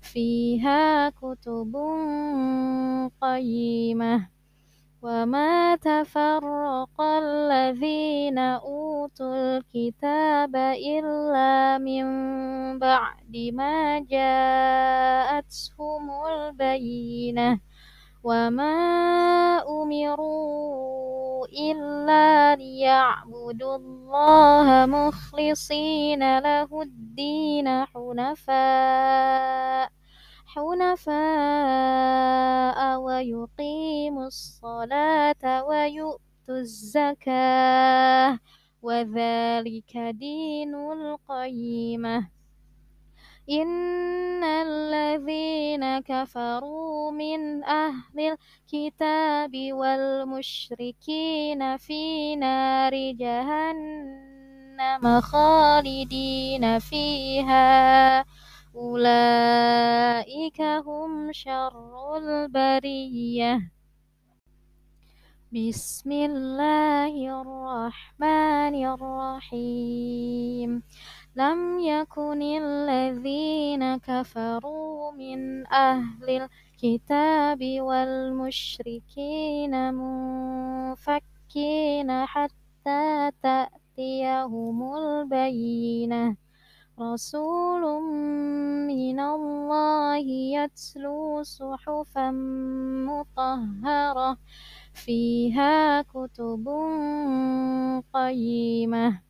فيها كتب قيمة وما تفرق الذين أوتوا الكتاب إلا من بعد ما جاءتهم البينة وما أمروا إلا ليعبدوا الله مخلصين له الدين حنفاء حنفاء ويقيموا الصلاة ويؤتوا الزكاة وذلك دين القيمة. إن الذين كفروا من أهل الكتاب والمشركين في نار جهنم خالدين فيها أولئك هم شر البرية بسم الله الرحمن الرحيم لم يكن الذين كفروا من أهل الكتاب والمشركين منفكين حتى تأتيهم البينة. رسول من الله يتلو صحفا مطهرة فيها كتب قيمة.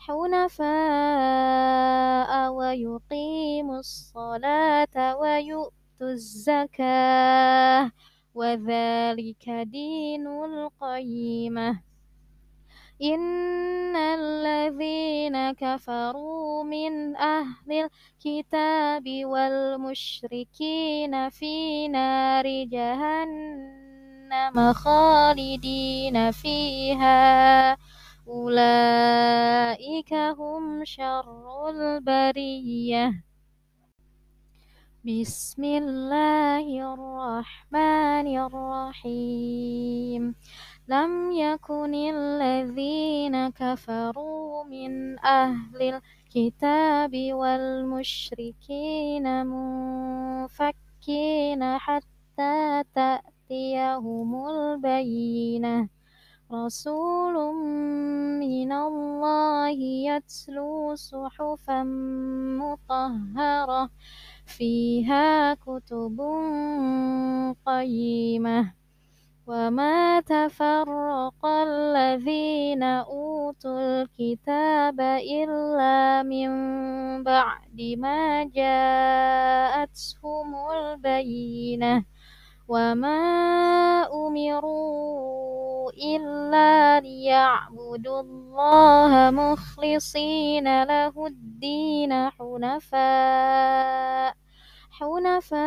حنفاء ويقيموا الصلاة ويؤتوا الزكاة وذلك دين القيمة. إن الذين كفروا من أهل الكتاب والمشركين في نار جهنم خالدين فيها. أولئك هم شر البرية. بسم الله الرحمن الرحيم. لم يكن الذين كفروا من أهل الكتاب والمشركين منفكين حتى تأتيهم البينة. رسول من الله يتلو صحفا مطهرة فيها كتب قيمة. وما تفرق الذين أوتوا الكتاب إلا من بعد ما جاءتهم البينة. وما أمروا إلا ليعبدوا الله مخلصين له الدين حنفاء حنفاء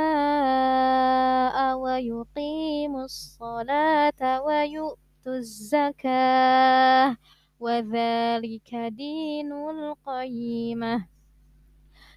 ويقيموا الصلاة ويؤتوا الزكاة وذلك دين القيمة.